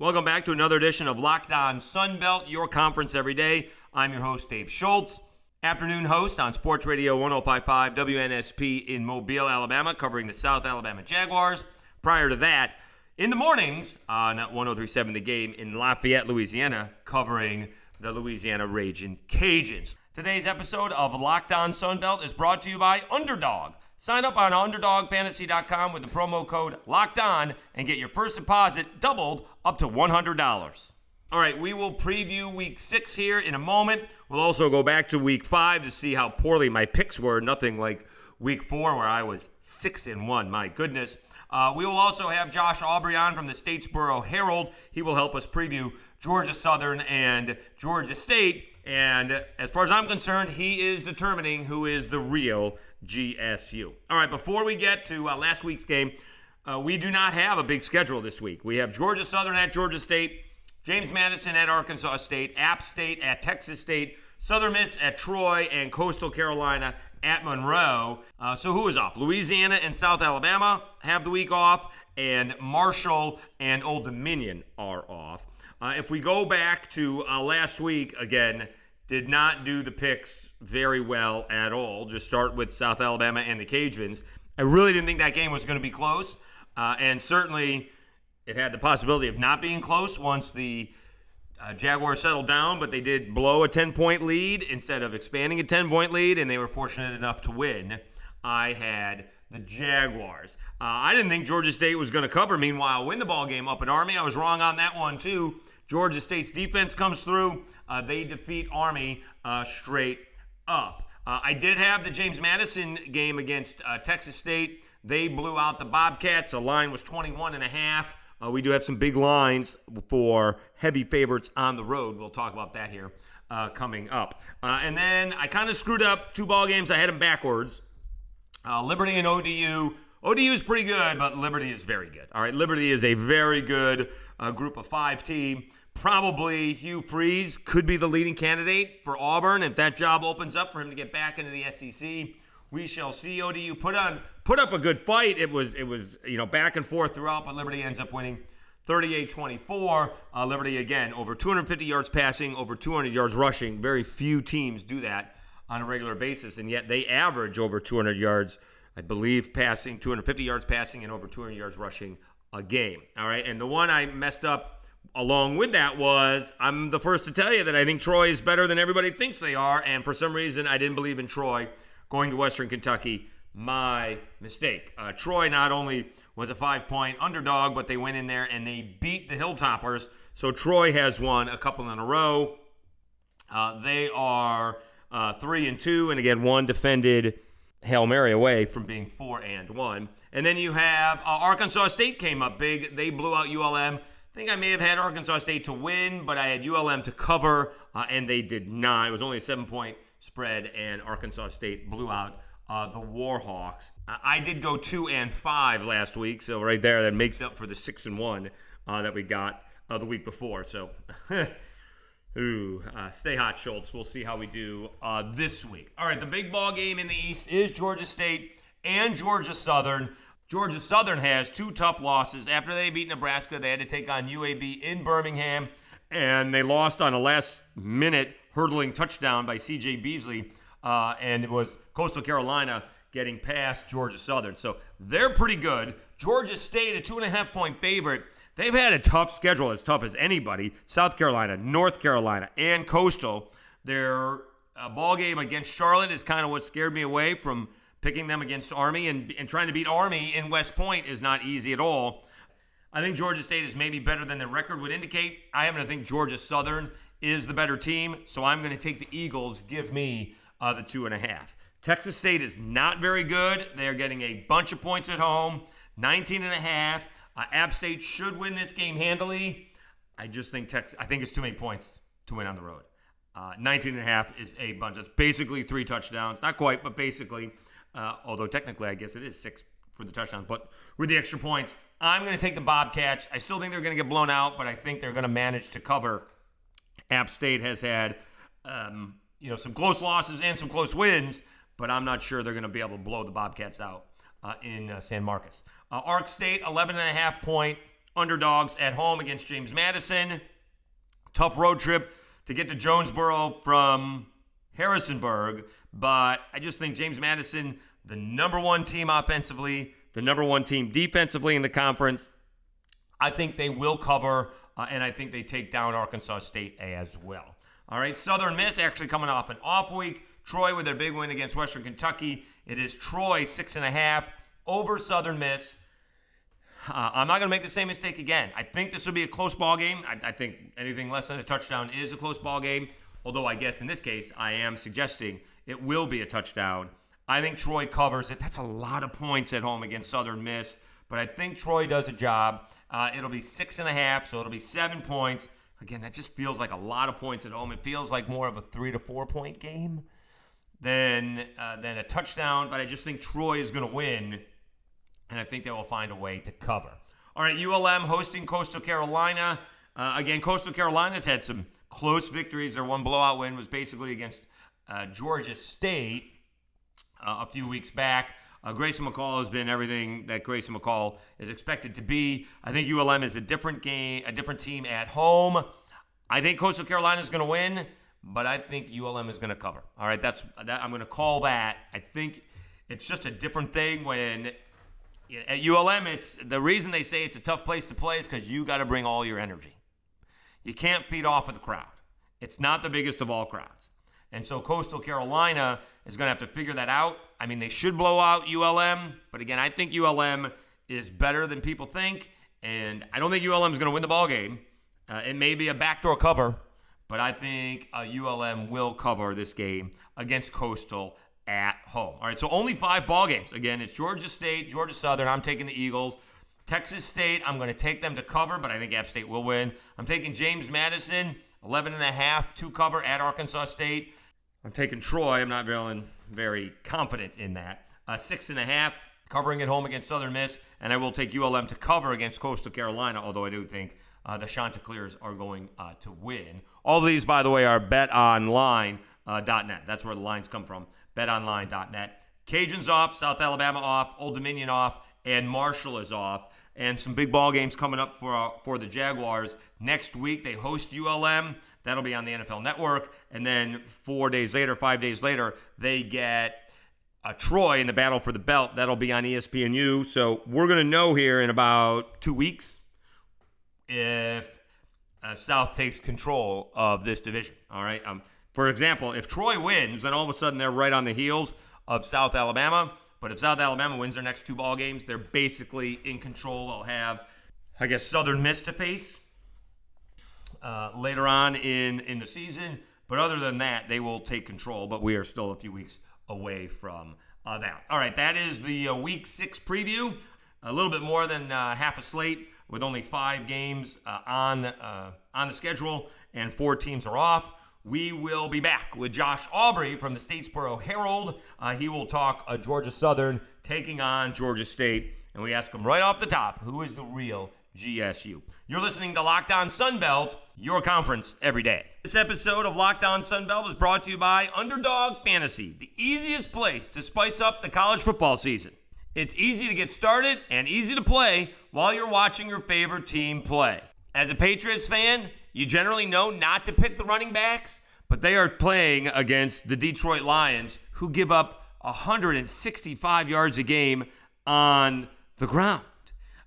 Welcome back to another edition of Locked On Sunbelt, your conference every day. I'm your host, Dave Schultz. Afternoon host on Sports Radio 1055 WNSP in Mobile, Alabama, covering the South Alabama Jaguars. Prior to that, in the mornings on 1037 The Game in Lafayette, Louisiana, covering the Louisiana Raging Cajuns. Today's episode of Locked On Sunbelt is brought to you by Underdog. Sign up on UnderdogFantasy.com with the promo code Locked On and get your first deposit doubled up to $100. All right, we will preview week six here in a moment. We'll also go back to week five to see how poorly my picks were. Nothing like week four where I was six and one. My goodness. Uh, we will also have Josh Aubrey on from the Statesboro Herald. He will help us preview Georgia Southern and Georgia State. And as far as I'm concerned, he is determining who is the real GSU. All right, before we get to uh, last week's game, uh, we do not have a big schedule this week. We have Georgia Southern at Georgia State, James Madison at Arkansas State, App State at Texas State, Southern Miss at Troy, and Coastal Carolina at Monroe. Uh, so who is off? Louisiana and South Alabama have the week off, and Marshall and Old Dominion are off. Uh, if we go back to uh, last week, again, did not do the picks very well at all. Just start with South Alabama and the Cajuns. I really didn't think that game was going to be close, uh, and certainly it had the possibility of not being close once the uh, Jaguars settled down, but they did blow a 10 point lead instead of expanding a 10 point lead, and they were fortunate enough to win. I had the Jaguars. Uh, I didn't think Georgia State was going to cover. Meanwhile, win the ball game up at Army. I was wrong on that one too. Georgia State's defense comes through. Uh, they defeat Army uh, straight up. Uh, I did have the James Madison game against uh, Texas State. They blew out the Bobcats. The line was 21 and a half. Uh, we do have some big lines for heavy favorites on the road. We'll talk about that here uh, coming up. and then I kind of screwed up two ball games. I had them backwards. Liberty and ODU. ODU is pretty good, but Liberty is very good. All right, Liberty is a very good group of five team probably Hugh Freeze could be the leading candidate for Auburn if that job opens up for him to get back into the SEC. We shall see. ODU put on put up a good fight. It was it was you know back and forth throughout, but Liberty ends up winning 38-24. Uh, Liberty again over 250 yards passing, over 200 yards rushing. Very few teams do that on a regular basis, and yet they average over 200 yards, I believe, passing 250 yards passing and over 200 yards rushing a game. All right, and the one I messed up along with that was I'm the first to tell you that I think Troy is better than everybody thinks they are, and for some reason I didn't believe in Troy going to Western Kentucky. My mistake. Uh, Troy not only was a five point underdog, but they went in there and they beat the Hilltoppers. So Troy has won a couple in a row. Uh, they are uh, three and two, and again one defended Hail Mary away from being four and one. And then you have uh, Arkansas State came up big. They blew out ULM I think I may have had Arkansas State to win, but I had ULM to cover, uh, and they did not. It was only a seven point spread, and Arkansas State blew out uh, the Warhawks. I did go two and five last week, so right there, that makes up for the six and one uh, that we got uh, the week before. So, ooh, uh, stay hot, Schultz. We'll see how we do uh, this week. All right, the big ball game in the East is Georgia State and Georgia Southern. Georgia Southern has two tough losses. After they beat Nebraska, they had to take on UAB in Birmingham, and they lost on a last minute hurdling touchdown by CJ Beasley. Uh, and it was Coastal Carolina getting past Georgia Southern. So they're pretty good. Georgia State, a two and a half point favorite. They've had a tough schedule, as tough as anybody. South Carolina, North Carolina, and Coastal. Their uh, ball game against Charlotte is kind of what scared me away from picking them against Army and, and trying to beat Army in West Point is not easy at all. I think Georgia State is maybe better than their record would indicate. I happen to think Georgia Southern is the better team, so I'm going to take the Eagles. Give me uh, the two and a half. Texas State is not very good. They're getting a bunch of points at home, 19 and a half. Uh, App State should win this game handily. I just think Texas. I think it's too many points to win on the road. Uh, 19 and a half is a bunch. That's basically three touchdowns. Not quite, but basically. Uh, although technically, I guess it is six for the touchdowns. But with the extra points, I'm going to take the Bobcats. I still think they're going to get blown out, but I think they're going to manage to cover. App State has had, um, you know, some close losses and some close wins, but I'm not sure they're going to be able to blow the Bobcats out uh, in uh, San Marcos. Uh, Ark State, 11 and a half point underdogs at home against James Madison. Tough road trip to get to Jonesboro from Harrisonburg, but I just think James Madison, the number one team offensively, the number one team defensively in the conference, I think they will cover, uh, and I think they take down Arkansas State as well. All right, Southern Miss actually coming off an off week. Troy with their big win against Western Kentucky. It is Troy six and a half over Southern Miss. Uh, I'm not going to make the same mistake again. I think this will be a close ball game. I, I, think anything less than a touchdown is a close ball game. Although I guess in this case, I am suggesting it will be a touchdown. I think Troy covers it. That's a lot of points at home against Southern Miss, but I think Troy does a job. Uh, it'll be six and a half, so it'll be seven points. Again, that just feels like a lot of points at home. It feels like more of a three to four point game than uh, than a touchdown. But I just think Troy is going to win and I think they will find a way to cover. All right, ULM hosting Coastal Carolina. Uh, again, Coastal Carolina's had some close victories. Their one blowout win was basically against uh, Georgia State uh, a few weeks back. Uh, Grayson McCall has been everything that Grayson McCall is expected to be. I think ULM is a different game, a different team at home. I think Coastal Carolina is going to win, but I think ULM is going to cover. All right, that's that, I'm going to call that. I think it's just a different thing when at ULM, it's the reason they say it's a tough place to play is because you got to bring all your energy. You can't feed off of the crowd. It's not the biggest of all crowds. And so Coastal Carolina is going to have to figure that out. I mean, they should blow out ULM, but again, I think ULM is better than people think, and I don't think ULM is going to win the ball game. Uh, it may be a backdoor cover, but I think uh, ULM will cover this game against Coastal at home. All right, so only five ball games. Again, it's Georgia State, Georgia Southern. I'm taking the Eagles. Texas State, I'm going to take them to cover, but I think App State will win. I'm taking James Madison, 11 and a half to cover at Arkansas State. I'm taking Troy. I'm not feeling very confident in that. Uh, six and a half, covering at home against Southern Miss, and I will take ULM to cover against Coastal Carolina, although I do think uh, the Chanticleers are going uh, to win. All these, by the way, are betonline.net. Uh, That's where the lines come from betonline.net. Cajuns off, South Alabama off, Old Dominion off, and Marshall is off. And some big ball games coming up for uh, for the Jaguars next week. They host ULM. That'll be on the NFL Network. And then four days later, five days later, they get a Troy in the battle for the belt. That'll be on ESPNU. So we're going to know here in about two weeks if uh, South takes control of this division. All right. Um, for example, if Troy wins, then all of a sudden they're right on the heels of South Alabama. But if South Alabama wins their next two ball games, they're basically in control. They'll have, I guess, Southern Miss to face uh, later on in in the season. But other than that, they will take control. But we are still a few weeks away from uh, that. All right, that is the uh, Week Six preview. A little bit more than uh, half a slate with only five games uh, on on the schedule, and four teams are off we will be back with Josh Aubrey from the Statesboro Herald. He will talk Georgia Southern taking on Georgia State. And we ask him right off the top who is the real GSU? You're listening to Locked On Sunbelt, your conference every day. This episode of Locked On Sunbelt is brought to you by Underdog Fantasy, the easiest place to spice up the college football season. It's easy to get started and easy to play while you're watching your favorite team play. As a Patriots fan, you generally know not to pick the running backs, but they are playing against the Detroit Lions, who give up 165 yards a game on the ground.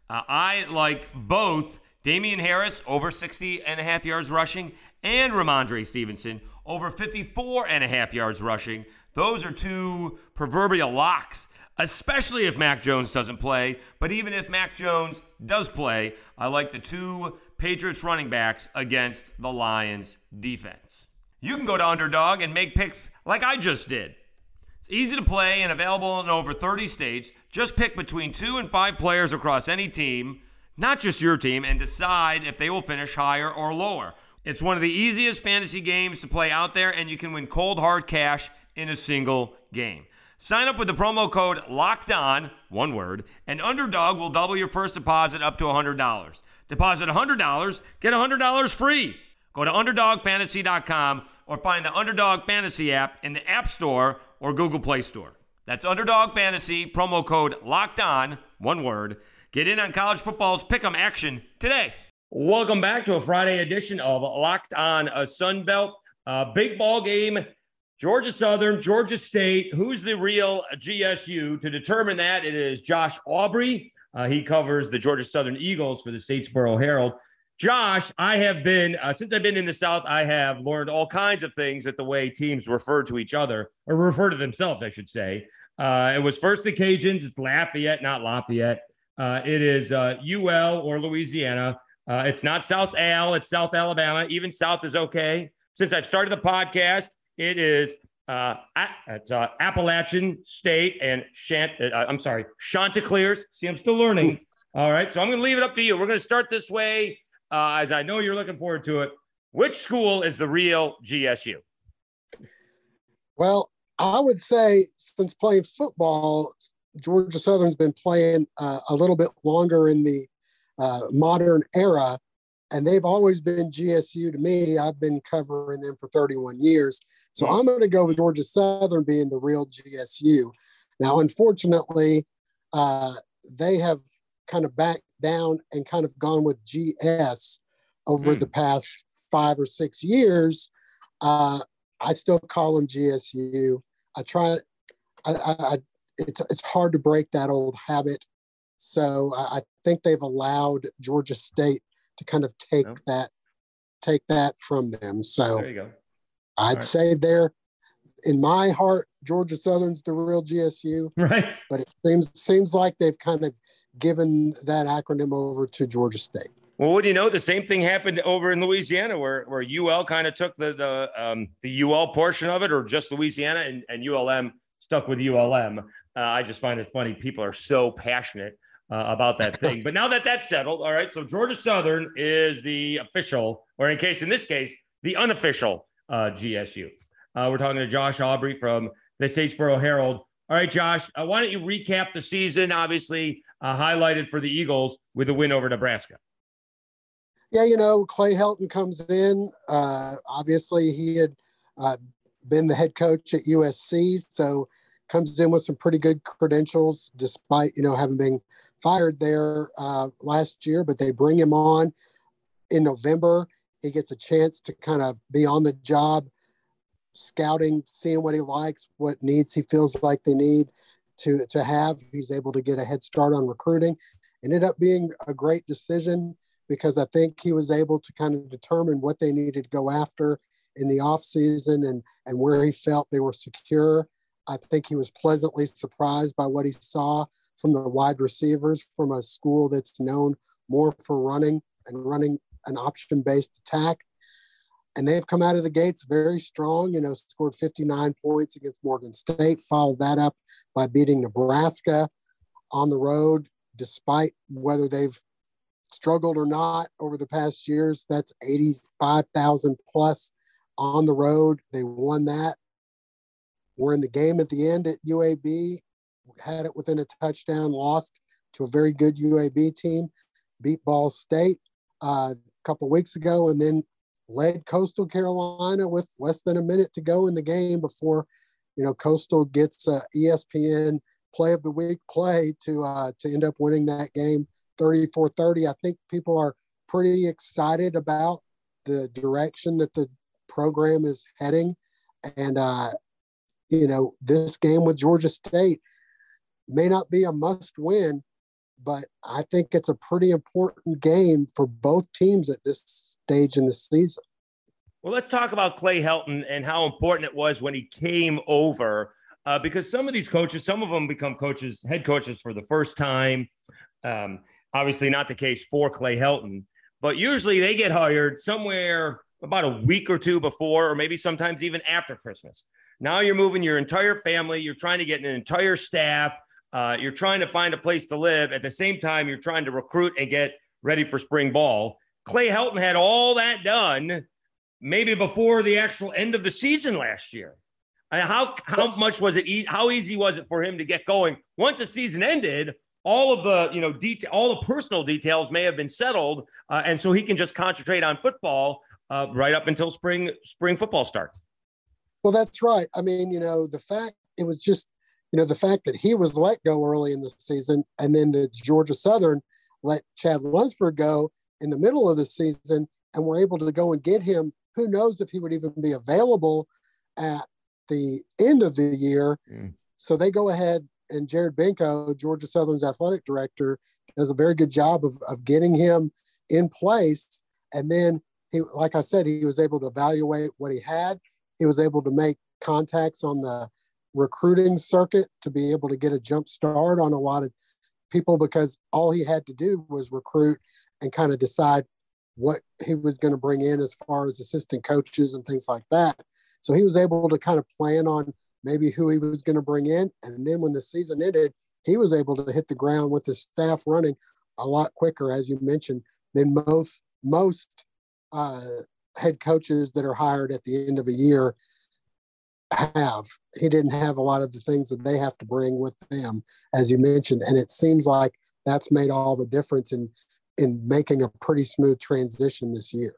Uh, I like both Damien Harris over 60 and a half yards rushing and Rhamondre Stevenson over 54 and a half yards rushing. Those are two proverbial locks, especially if Mac Jones doesn't play. But even if Mac Jones does play, I like the two Patriots running backs against the Lions defense. You can go to Underdog and make picks like I just did. It's easy to play and available in over 30 states. Just pick between two and five players across any team, not just your team, and decide if they will finish higher or lower. It's one of the easiest fantasy games to play out there, and you can win cold hard cash in a single game. Sign up with the promo code LOCKED ON, one word, and Underdog will double your first deposit up to $100. Deposit $100, get $100 free. Go to UnderdogFantasy.com or find the Underdog Fantasy app in the App Store or Google Play Store. That's Underdog Fantasy, promo code LOCKED ON, one word. Get in on college football's pick'em action today. Welcome back to a Friday edition of Locked On a Sun Belt. Uh, big ball game. Georgia Southern, Georgia State. Who's the real GSU? To determine that, it is Josh Aubrey. Uh, he covers the Georgia Southern Eagles for the Statesboro Herald. Josh, I have been, uh, since I've been in the South, I have learned all kinds of things at the way teams refer to each other, or refer to themselves, I should say. Uh, it was first the Cajuns, it's Lafayette, not Lafayette. Uh, it is UL uh, or Louisiana. Uh, it's not South Al, it's South Alabama. Even South is okay. Since I've started the podcast, it is uh, it's uh, Appalachian State and Shant. Uh, I'm sorry, Chanticleers. See, I'm still learning. All right, so I'm going to leave it up to you. We're going to start this way, uh, as I know you're looking forward to it. Which school is the real GSU? Well, I would say since playing football, Georgia Southern's been playing uh, a little bit longer in the uh, modern era, and they've always been GSU to me. I've been covering them for 31 years. So I'm going to go with Georgia Southern being the real GSU. Now, unfortunately, uh, they have kind of backed down and kind of gone with GS over mm. the past five or six years. Uh, I still call them GSU. I try. I, I, it's it's hard to break that old habit. So I, I think they've allowed Georgia State to kind of take oh. that take that from them. So there you go. I'd right. say they're in my heart, Georgia Southern's the real GSU. Right. But it seems seems like they've kind of given that acronym over to Georgia State. Well, what do you know? The same thing happened over in Louisiana, where where UL kind of took the the um, the UL portion of it, or just Louisiana, and, and ULM stuck with ULM. Uh, I just find it funny. People are so passionate uh, about that thing. But now that that's settled, all right. So Georgia Southern is the official, or in case in this case, the unofficial uh, GSU. Uh, we're talking to Josh Aubrey from the Statesboro Herald. All right, Josh, uh, why don't you recap the season? Obviously, uh, highlighted for the Eagles with the win over Nebraska. Yeah, you know, Clay Helton comes in. Obviously, he had been the head coach at USC, so comes in with some pretty good credentials, despite you know having been fired there uh, last year. But they bring him on in November. He gets a chance to kind of be on the job, scouting, seeing what he likes, what needs he feels like they need to to have. He's able to get a head start on recruiting. Ended up being a great decision because I think he was able to kind of determine what they needed to go after in the off season and and where he felt they were secure. I think he was pleasantly surprised by what he saw from the wide receivers from a school that's known more for running and running an option based attack. And they've come out of the gates very strong, you know, scored 59 points against Morgan State, followed that up by beating Nebraska on the road, despite whether they've struggled or not over the past years. That's 85,000 plus on the road. They won that. We're in the game at the end at UAB, had it within a touchdown, lost to a very good UAB team, beat Ball State uh, a couple weeks ago, and then led Coastal Carolina with less than a minute to go in the game before, you know, Coastal gets a ESPN Play of the Week play to uh, to end up winning that game 34-30. I think people are pretty excited about the direction that the program is heading, and uh, you know, this game with Georgia State may not be a must win, but I think it's a pretty important game for both teams at this stage in the season. Well, let's talk about Clay Helton and how important it was when he came over. Uh, because some of these coaches, some of them become coaches, head coaches for the first time. Um, obviously, not the case for Clay Helton, but usually they get hired somewhere about a week or two before, or maybe sometimes even after Christmas. Now you're moving your entire family. You're trying to get an entire staff. Uh, you're trying to find a place to live. At the same time, you're trying to recruit and get ready for spring ball. Clay Helton had all that done maybe before the actual end of the season last year. how how much was it? E- how easy was it for him to get going once the season ended? All of the you know detail, all the personal details may have been settled, uh, and so he can just concentrate on football uh, right up until spring spring football starts. Well, that's right. I mean, you know, the fact it was just you know, the fact that he was let go early in the season and then the Georgia Southern let Chad Lunsford go in the middle of the season and were able to go and get him. Who knows if he would even be available at the end of the year? Mm. So they go ahead and Jared Benko, Georgia Southern's athletic director, does a very good job of, of getting him in place. And then he, like I said, he was able to evaluate what he had. He was able to make contacts on the recruiting circuit to be able to get a jump start on a lot of people because all he had to do was recruit and kind of decide what he was going to bring in as far as assistant coaches and things like that. So he was able to kind of plan on maybe who he was going to bring in. And then when the season ended, he was able to hit the ground with his staff running a lot quicker, as you mentioned, than most most uh, head coaches that are hired at the end of a year have. He didn't have a lot of the things that they have to bring with them, as you mentioned, and it seems like that's made all the difference in in making a pretty smooth transition this year.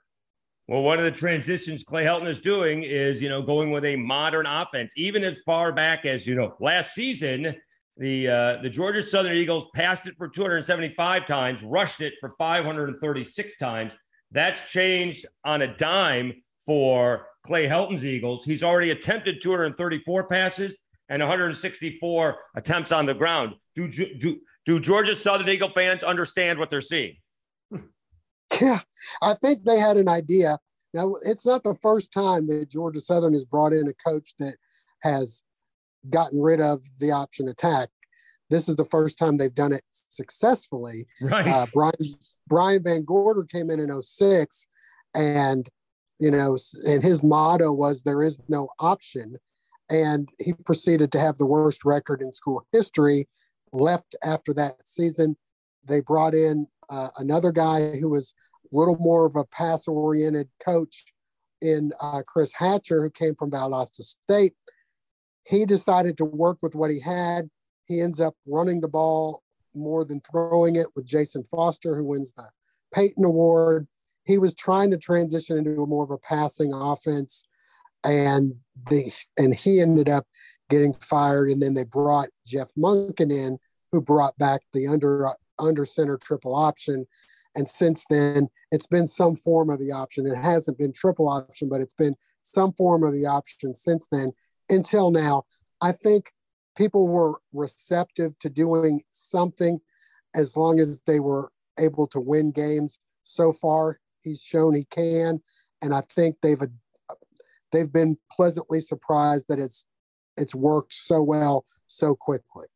Well, one of the transitions Clay Helton is doing is, you know, going with a modern offense. Even as far back as, you know, last season, the uh, the Georgia Southern Eagles passed it for 275 times, rushed it for 536 times. That's changed on a dime for Clay Helton's Eagles. He's already attempted 234 passes and 164 attempts on the ground. Do, do, do Georgia Southern Eagle fans understand what they're seeing? Yeah, I think they had an idea. Now, it's not the first time that Georgia Southern has brought in a coach that has gotten rid of the option attack. This is the first time they've done it successfully. Right. Uh, Brian, Brian Van Gorder came in in 06 and, you know, and his motto was there is no option. And he proceeded to have the worst record in school history, left after that season. They brought in uh, another guy who was a little more of a pass oriented coach in uh, Chris Hatcher, who came from Valdosta State. He decided to work with what he had. He ends up running the ball more than throwing it with Jason Foster, who wins the Payton Award. He was trying to transition into a more of a passing offense, and the and he ended up getting fired. And then they brought Jeff Monken in, who brought back the under under center triple option. And since then, it's been some form of the option. It hasn't been triple option, but it's been some form of the option since then until now. I think people were receptive to doing something as long as they were able to win games. So far, he's shown he can, and I think they've they've been pleasantly surprised that it's it's worked so well so quickly.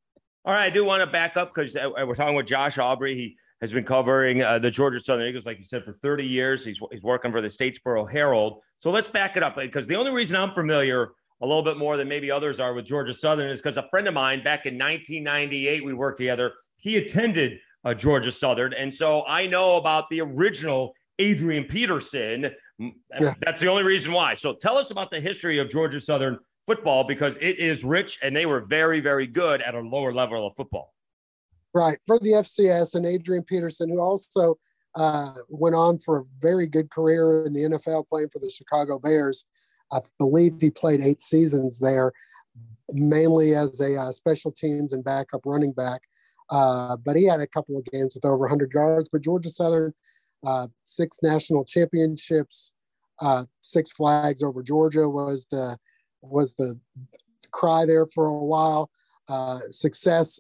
All right, I do want to back up because uh, we're talking with Josh Aubrey. He has been covering uh, the Georgia Southern Eagles, like you said, for 30 years. He's, he's working for the Statesboro Herald. So let's back it up because the only reason I'm familiar a little bit more than maybe others are with Georgia Southern is because a friend of mine back in 1998, we worked together. He attended uh, Georgia Southern. And so I know about the original Adrian Peterson. Yeah. That's the only reason why. So tell us about the history of Georgia Southern football because it is rich and they were very, very good at a lower level of football. Right. For the FCS and Adrian Peterson, who also uh, went on for a very good career in the NFL playing for the Chicago Bears. I believe he played eight seasons there, mainly as a uh, special teams and backup running back. Uh, but he had a couple of games with over 100 yards. But Georgia Southern, uh, six national championships, uh, six flags over Georgia was the was the cry there for a while. Uh, success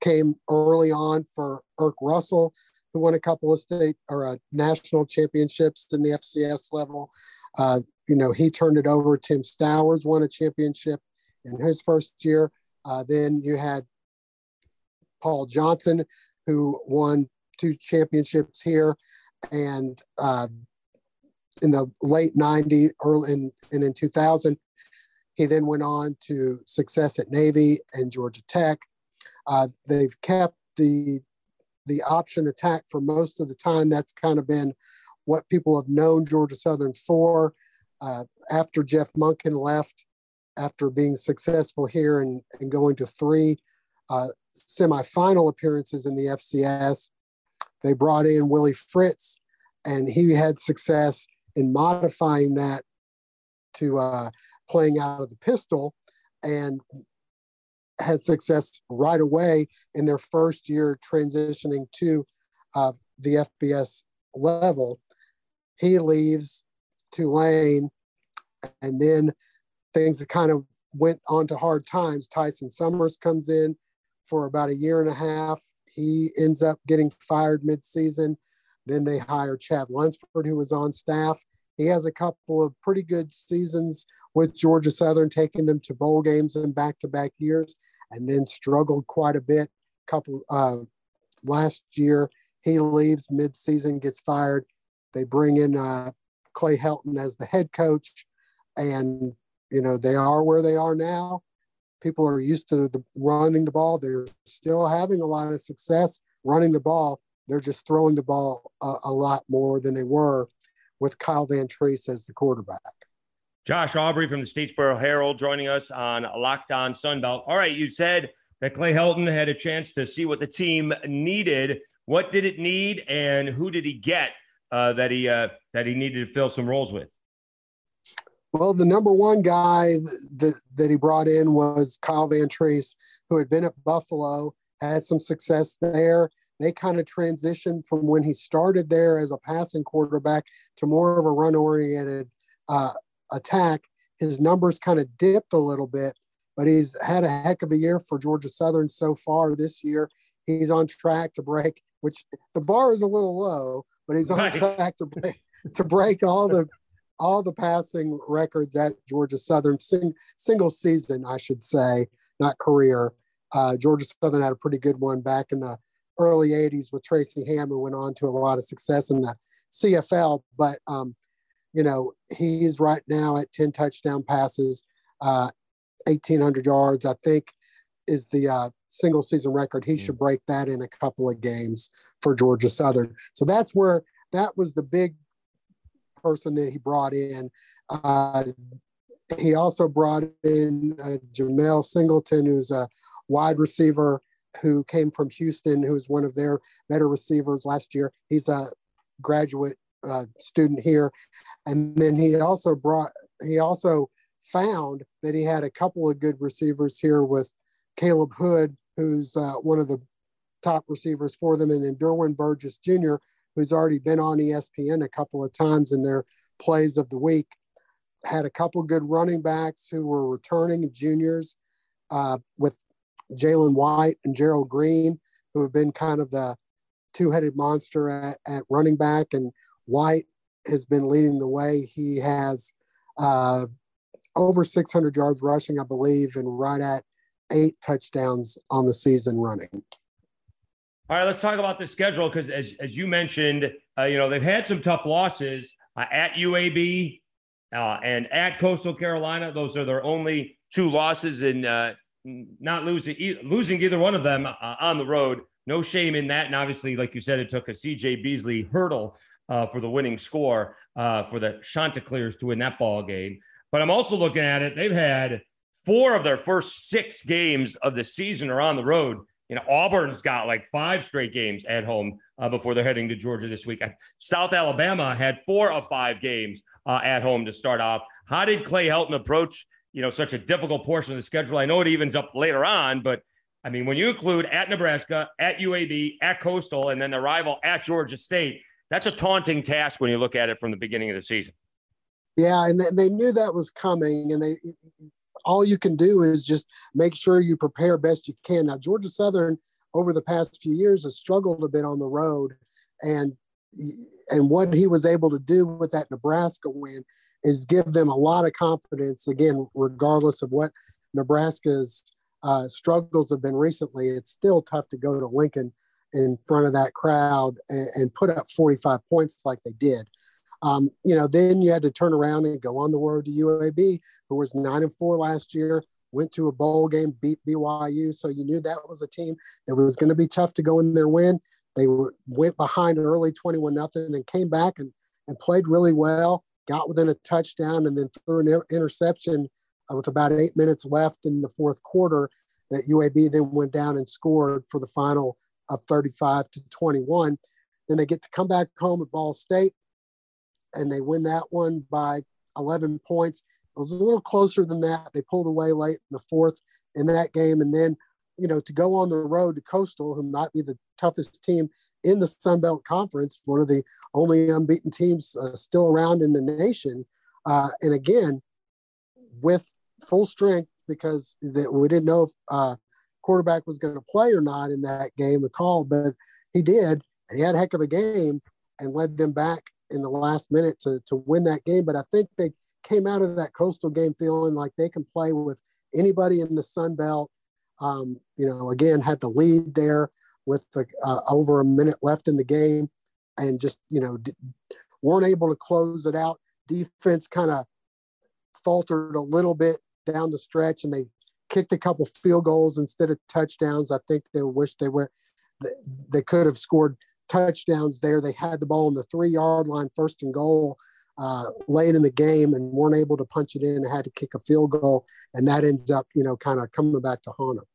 came early on for Erk Russell, who won a couple of state or uh, national championships in the FCS level. You know, he turned it over. Tim Stowers won a championship in his first year. Uh, then you had Paul Johnson, who won two championships here. And uh, in the late 90s, early in, and in 2000, he then went on to success at Navy and Georgia Tech. Uh, they've kept the the option attack for most of the time. That's kind of been what people have known Georgia Southern for. Uh, after Jeff Monken left, after being successful here and, and going to three uh, semifinal appearances in the FCS, they brought in Willie Fritz, and he had success in modifying that to uh, playing out of the pistol. And had success right away in their first year transitioning to uh, the FBS level. He leaves Tulane, and then things kind of went on to hard times. Tyson Summers comes in for about a year and a half. He ends up getting fired midseason. Then they hire Chad Lunsford, who was on staff. He has a couple of pretty good seasons with Georgia Southern, taking them to bowl games in back-to-back years, and then struggled quite a bit. Couple uh, last year, he leaves mid-season, gets fired. They bring in uh, Clay Helton as the head coach, and you know they are where they are now. People are used to the running the ball. They're still having a lot of success running the ball. They're just throwing the ball a, a lot more than they were with Kyle Vantrease as the quarterback. Josh Aubrey from the Statesboro Herald joining us on Locked On Sunbelt. All right, you said that Clay Helton had a chance to see what the team needed. What did it need, and who did he get uh, that he uh, that he needed to fill some roles with? Well, the number one guy that, that he brought in was Kyle Vantrease, who had been at Buffalo, had some success there. They kind of transitioned from when he started there as a passing quarterback to more of a run oriented uh, attack. His numbers kind of dipped a little bit, but he's had a heck of a year for Georgia Southern so far this year. He's on track to break, which the bar is a little low, but he's on track to break to break all the all the passing records at Georgia Southern sing, single season, I should say, not career. Uh, Georgia Southern had a pretty good one back in the early 80s with Tracy Hammond, went on to a lot of success in the CFL. But, um, you know, he's right now at 10 touchdown passes, uh, 1,800 yards, I think is the uh, single season record. He mm. should break that in a couple of games for Georgia Southern. So that's where that was the big person that he brought in. Uh, he also brought in uh, Jamel Singleton, who's a wide receiver who came from Houston, who was one of their better receivers last year. He's a graduate uh, student here, and then he also brought he also found that he had a couple of good receivers here with Khaleb Hood, who's uh, one of the top receivers for them, and then Derwin Burgess Jr., who's already been on ESPN a couple of times in their plays of the week. Had a couple good running backs who were returning juniors uh, with Jalen White and Gerald Green, who have been kind of the two headed monster at, at, running back. And White has been leading the way. He has uh, over 600 yards rushing, I believe, and right at eight touchdowns on the season running. All right, let's talk about the schedule because, as, as you mentioned, uh, you know they've had some tough losses uh, at UAB uh, and at Coastal Carolina. Those are their only two losses, and uh, not losing e- losing either one of them uh, on the road. No shame in that. And obviously, like you said, it took a CJ Beasley hurdle uh, for the winning score for the Chanticleers to win that ball game. But I'm also looking at it; they've had four of their first six games of the season are on the road you know, Auburn's got like five straight games at home uh, before they're heading to Georgia this week. South Alabama had four of five games uh, at home to start off. How did Clay Helton approach, you know, such a difficult portion of the schedule? I know it evens up later on, but I mean, when you include at Nebraska, at UAB, at Coastal, and then the rival at Georgia State, that's a taunting task when you look at it from the beginning of the season. Yeah, and they knew that was coming, and they all you can do is just make sure you prepare best you can. Now, Georgia Southern over the past few years has struggled a bit on the road, and and what he was able to do with that Nebraska win is give them a lot of confidence. Again, regardless of what Nebraska's uh, struggles have been recently, it's still tough to go to Lincoln in front of that crowd and, and put up 45 points like they did. Um, you know, then you had to turn around and go on the road to UAB, who was nine and four last year, went to a bowl game, beat BYU. So you knew that was a team that was going to be tough to go in there win. They were, went behind early 21 nothing and came back and, and played really well, got within a touchdown and then threw an interception with about eight minutes left in the fourth quarter that UAB then went down and scored for the final of 35 to 21. Then they get to come back home at Ball State and they win that one by 11 points. It was a little closer than that. They pulled away late in the fourth in that game, and then you know to go on the road to Coastal, who might be the toughest team in the Sun Belt Conference, one of the only unbeaten teams uh, still around in the nation, uh, and again with full strength because we didn't know if uh, quarterback was going to play or not in that game. The call, but he did, and he had a heck of a game and led them back in the last minute to to win that game. But I think they came out of that coastal game feeling like they can play with anybody in the Sun Belt. Um, you know, again, had the lead there with the, uh, over a minute left in the game, and just you know d- weren't able to close it out. Defense kind of faltered a little bit down the stretch, and they kicked a couple field goals instead of touchdowns. I think they wish they were they could have scored touchdowns there. They had the ball on the three yard line, first and goal, uh, late in the game, and weren't able to punch it in and had to kick a field goal. And that ends up, you know, kind of coming back to haunt them.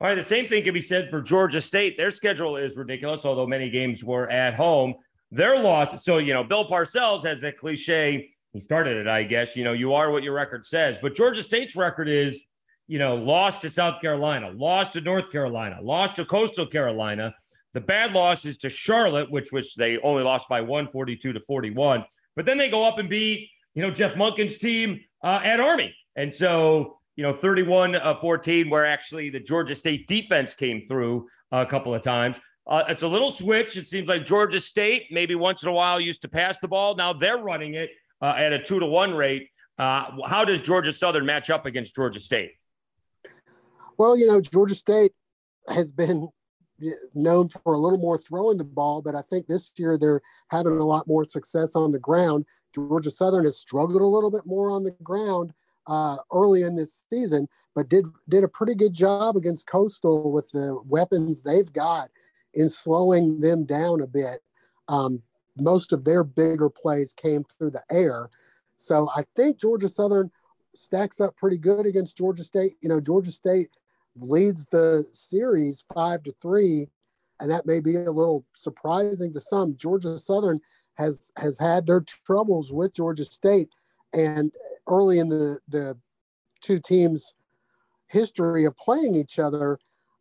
All right, the same thing can be said for Georgia State. Their schedule is ridiculous, although many games were at home. Their loss, so, you know, Bill Parcells has that cliche. He started it, I guess. You know, you are what your record says. But Georgia State's record is, you know, lost to South Carolina, lost to North Carolina, lost to Coastal Carolina. The bad loss is to Charlotte, which was they only lost by 142 to 41. But then they go up and beat, you know, Jeff Monken's team uh, at Army. And so, you know, 31 uh, 14, where actually the Georgia State defense came through a couple of times. Uh, it's a little switch. It seems like Georgia State, maybe once in a while, used to pass the ball. Now they're running it uh, at a two to one rate. Uh, how does Georgia Southern match up against Georgia State? Well, you know, Georgia State has been known for a little more throwing the ball, but I think this year they're having a lot more success on the ground. Georgia Southern has struggled a little bit more on the ground uh, early in this season, but did did a pretty good job against Coastal with the weapons they've got in slowing them down a bit. Um, most of their bigger plays came through the air, so I think Georgia Southern stacks up pretty good against Georgia State. You know, Georgia State leads the series five to three, and that may be a little surprising to some. Georgia Southern has has had their troubles with Georgia State, and early in the the two teams' history of playing each other,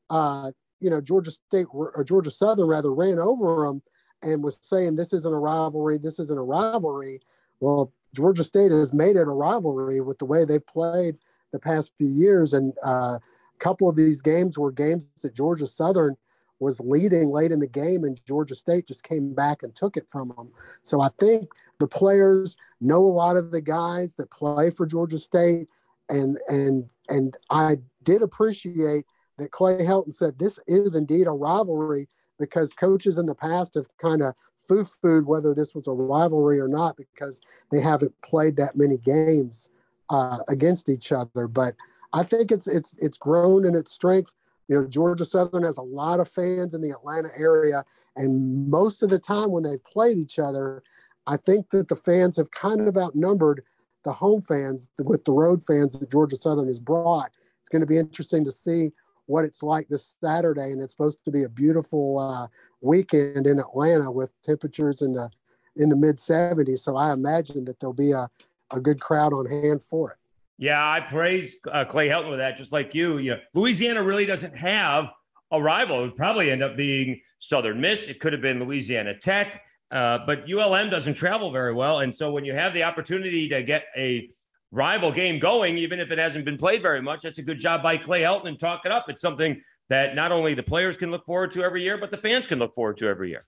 uh, you know, Georgia State or Georgia Southern rather ran over them and was saying this isn't a rivalry, this isn't a rivalry. Well, Georgia State has made it a rivalry with the way they've played the past few years, and uh, couple of these games were games that Georgia Southern was leading late in the game, and Georgia State just came back and took it from them. So I think the players know a lot of the guys that play for Georgia State, and and and I did appreciate that Clay Helton said this is indeed a rivalry because coaches in the past have kind of foo-fooed whether this was a rivalry or not because they haven't played that many games uh, against each other. But I think it's it's it's grown in its strength. You know, Georgia Southern has a lot of fans in the Atlanta area, and most of the time when they've played each other, I think that the fans have kind of outnumbered the home fans with the road fans that Georgia Southern has brought. It's going to be interesting to see what it's like this Saturday, and it's supposed to be a beautiful uh, weekend in Atlanta with temperatures in the in the mid 70s. So I imagine that there'll be a, a good crowd on hand for it. Yeah, I praise uh, Clay Helton with that, just like you. You know, Louisiana really doesn't have a rival. It would probably end up being Southern Miss. It could have been Louisiana Tech, uh, but ULM doesn't travel very well. And so when you have the opportunity to get a rival game going, even if it hasn't been played very much, that's a good job by Clay Helton and talk it up. It's something that not only the players can look forward to every year, but the fans can look forward to every year.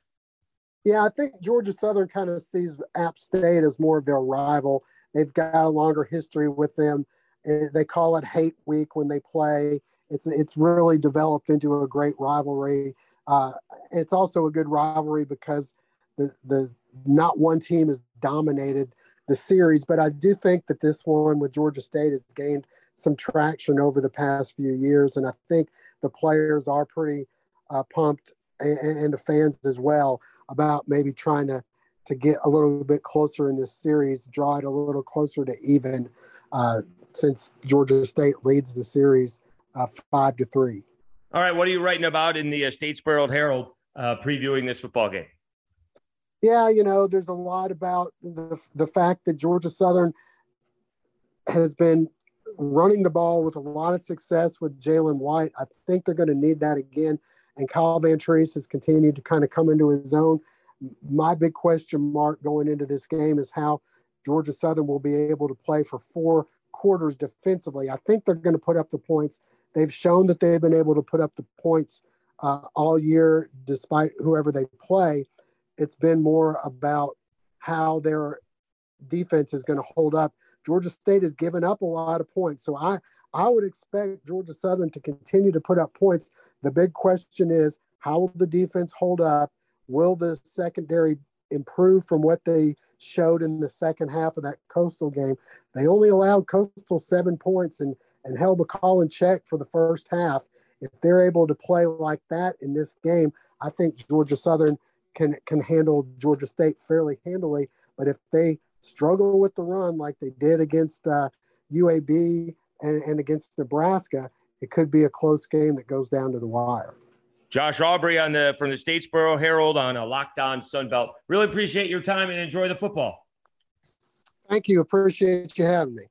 Yeah, I think Georgia Southern kind of sees App State as more of their rival. They've got a longer history with them. Eh, they call it Hate Week when they play. It's it's really developed into a great rivalry. Uh, it's also a good rivalry because the the not one team has dominated the series, but I do think that this one with Georgia State has gained some traction over the past few years, and I think the players are pretty uh, pumped and, and the fans as well about maybe trying to to get a little bit closer in this series, draw it a little closer to even, uh, since Georgia State leads the series uh, five to three. All right, what are you writing about in the uh, Statesboro Herald uh, previewing this football game? Yeah, you know, there's a lot about the the fact that Georgia Southern has been running the ball with a lot of success with Jalen White. I think they're going to need that again. And Kyle Vantrease has continued to kind of come into his own. My big question mark going into this game is how Georgia Southern will be able to play for four quarters defensively. I think they're going to put up the points. They've shown that they've been able to put up the points uh, all year, despite whoever they play. It's been more about how their defense is going to hold up. Georgia State has given up a lot of points, so I I would expect Georgia Southern to continue to put up points. The big question is how will the defense hold up? Will the secondary improve from what they showed in the second half of that Coastal game? They only allowed Coastal seven points and and held McCall in check for the first half. If they're able to play like that in this game, I think Georgia Southern can can handle Georgia State fairly handily. But if they struggle with the run like they did against uh, UAB and, and against Nebraska, it could be a close game that goes down to the wire. Josh Aubrey on the from the Statesboro Herald on a Locked On Sunbelt. Really appreciate your time and enjoy the football. Thank you. Appreciate you having me.